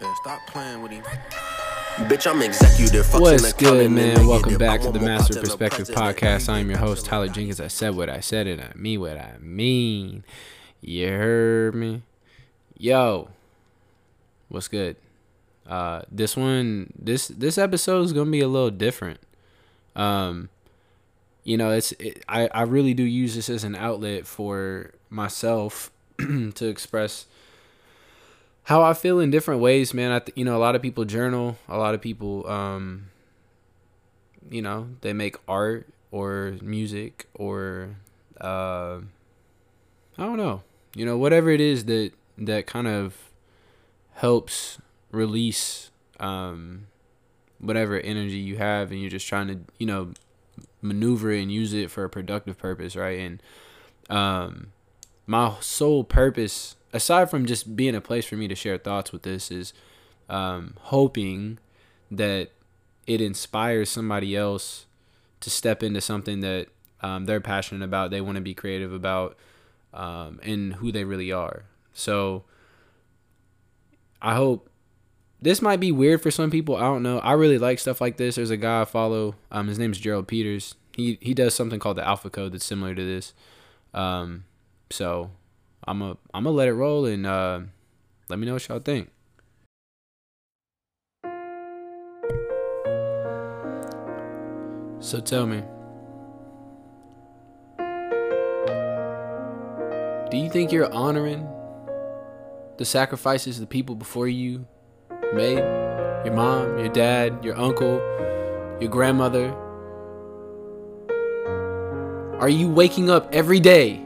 Yeah, stop playing with him. Bitch, I'm executive. fucking What's good, man? Welcome back to the Master Perspective Podcast. I'm your host, Tyler Jenkins. I said what I said, and I mean what I mean. You heard me? Yo, what's good? Uh, this one, this this episode is gonna be a little different. Um, you know, it's it, I I really do use this as an outlet for myself to express how I feel in different ways, man. I th- you know, a lot of people journal, a lot of people um you know, they make art or music or uh I don't know. You know, whatever it is that that kind of helps release um whatever energy you have and you're just trying to, you know, maneuver and use it for a productive purpose, right? And um my sole purpose aside from just being a place for me to share thoughts with this is um, hoping that it inspires somebody else to step into something that um, they're passionate about they want to be creative about um, and who they really are. So i hope this might be weird for some people i don't know. I really like stuff like this. There's a guy i follow um, his name's gerald peters. He, he does something called the alpha code that's similar to this. Um, so I'm a I'm gonna let it roll and uh, let me know what y'all think. So tell me, do you think you're honoring the sacrifices the people before you made? Your mom, your dad, your uncle, your grandmother? Are you waking up every day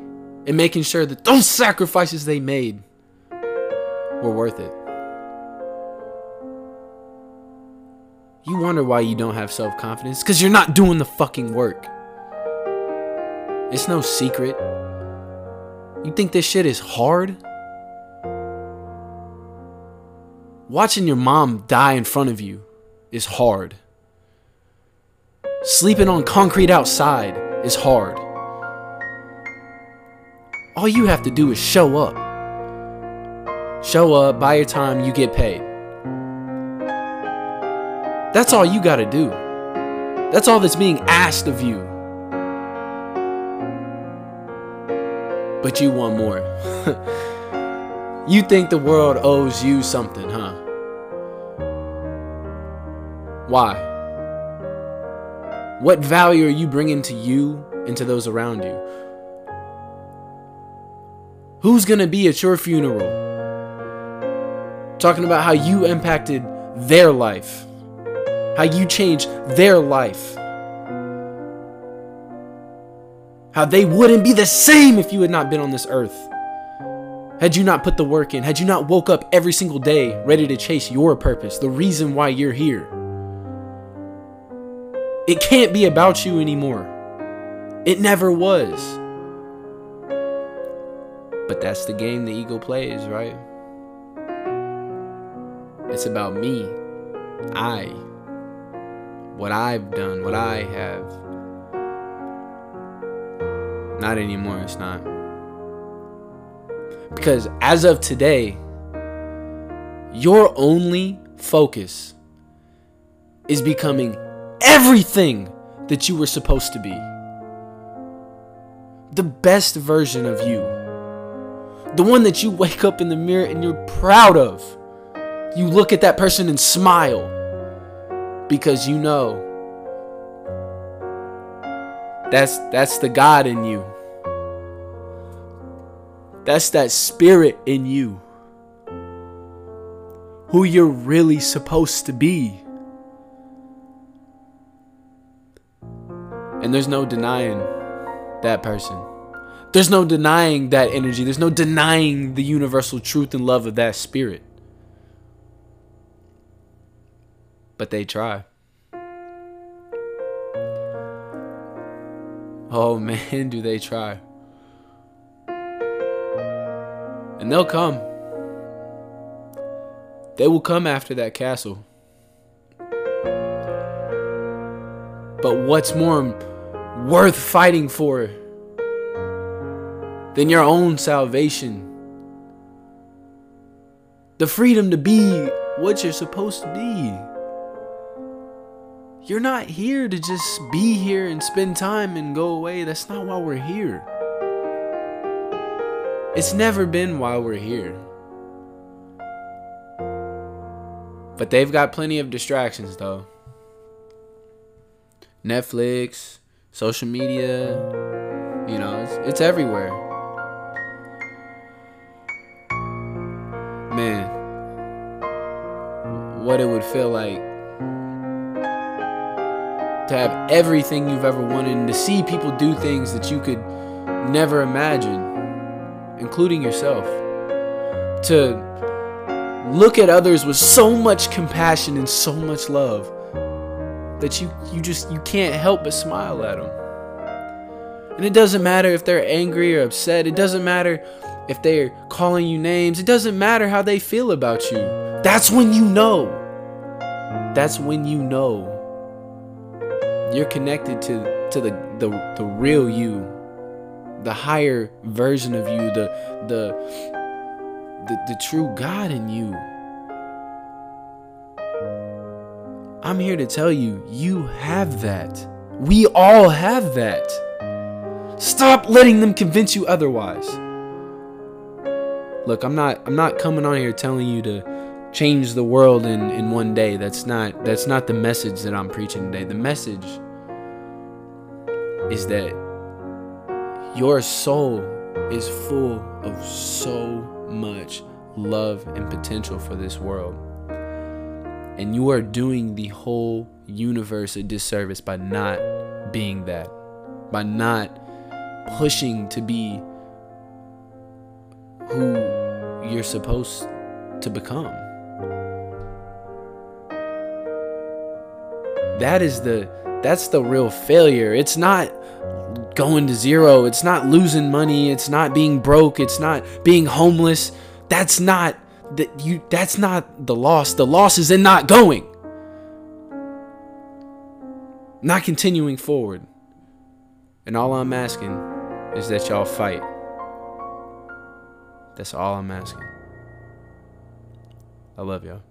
and making sure that those sacrifices they made were worth it. You wonder why you don't have self confidence? Because you're not doing the fucking work. It's no secret. You think this shit is hard? Watching your mom die in front of you is hard. Sleeping on concrete outside is hard. All you have to do is show up. Show up, buy your time, you get paid. That's all you gotta do. That's all that's being asked of you. But you want more. you think the world owes you something, huh? Why? What value are you bringing to you and to those around you? Who's gonna be at your funeral? Talking about how you impacted their life, how you changed their life, how they wouldn't be the same if you had not been on this earth. Had you not put the work in, had you not woke up every single day ready to chase your purpose, the reason why you're here. It can't be about you anymore. It never was. But that's the game the ego plays, right? It's about me. I. What I've done, what I have. Not anymore, it's not. Because as of today, your only focus is becoming everything that you were supposed to be. The best version of you the one that you wake up in the mirror and you're proud of. You look at that person and smile because you know that's that's the God in you. That's that spirit in you. Who you're really supposed to be. And there's no denying that person. There's no denying that energy. There's no denying the universal truth and love of that spirit. But they try. Oh man, do they try. And they'll come. They will come after that castle. But what's more worth fighting for than your own salvation? The freedom to be what you're supposed to be. You're not here to just be here and spend time and go away. That's not why we're here. It's never been why we're here. But they've got plenty of distractions though. Netflix, social media, you know, it's, it's everywhere. Man, what it would feel like to have everything you've ever wanted and to see people do things that you could never imagine, including yourself. To look at others with so much compassion and so much love that you you just you can't help but smile at them. And it doesn't matter if they're angry or upset. It doesn't matter if they're calling you names. It doesn't matter how they feel about you. That's when you know. That's when you know you're connected to to the the, the real you, the higher version of you, the the the, the true God in you. I'm here to tell you, you have that. We all have that. Stop letting them convince you otherwise. Look, I'm not I'm not coming on here telling you to change the world in, in one day. That's not that's not the message that I'm preaching today. The message is that your soul is full of so much love and potential for this world. And you are doing the whole universe a disservice by not being that, by not pushing to be who you're supposed to become. That is the that's the real failure. It's not going to zero. It's not losing money. It's not being broke. It's not being homeless. That's not that you that's not the loss. The loss is in not going. Not continuing forward. And all I'm asking is that y'all fight. That's all I'm asking. I love y'all.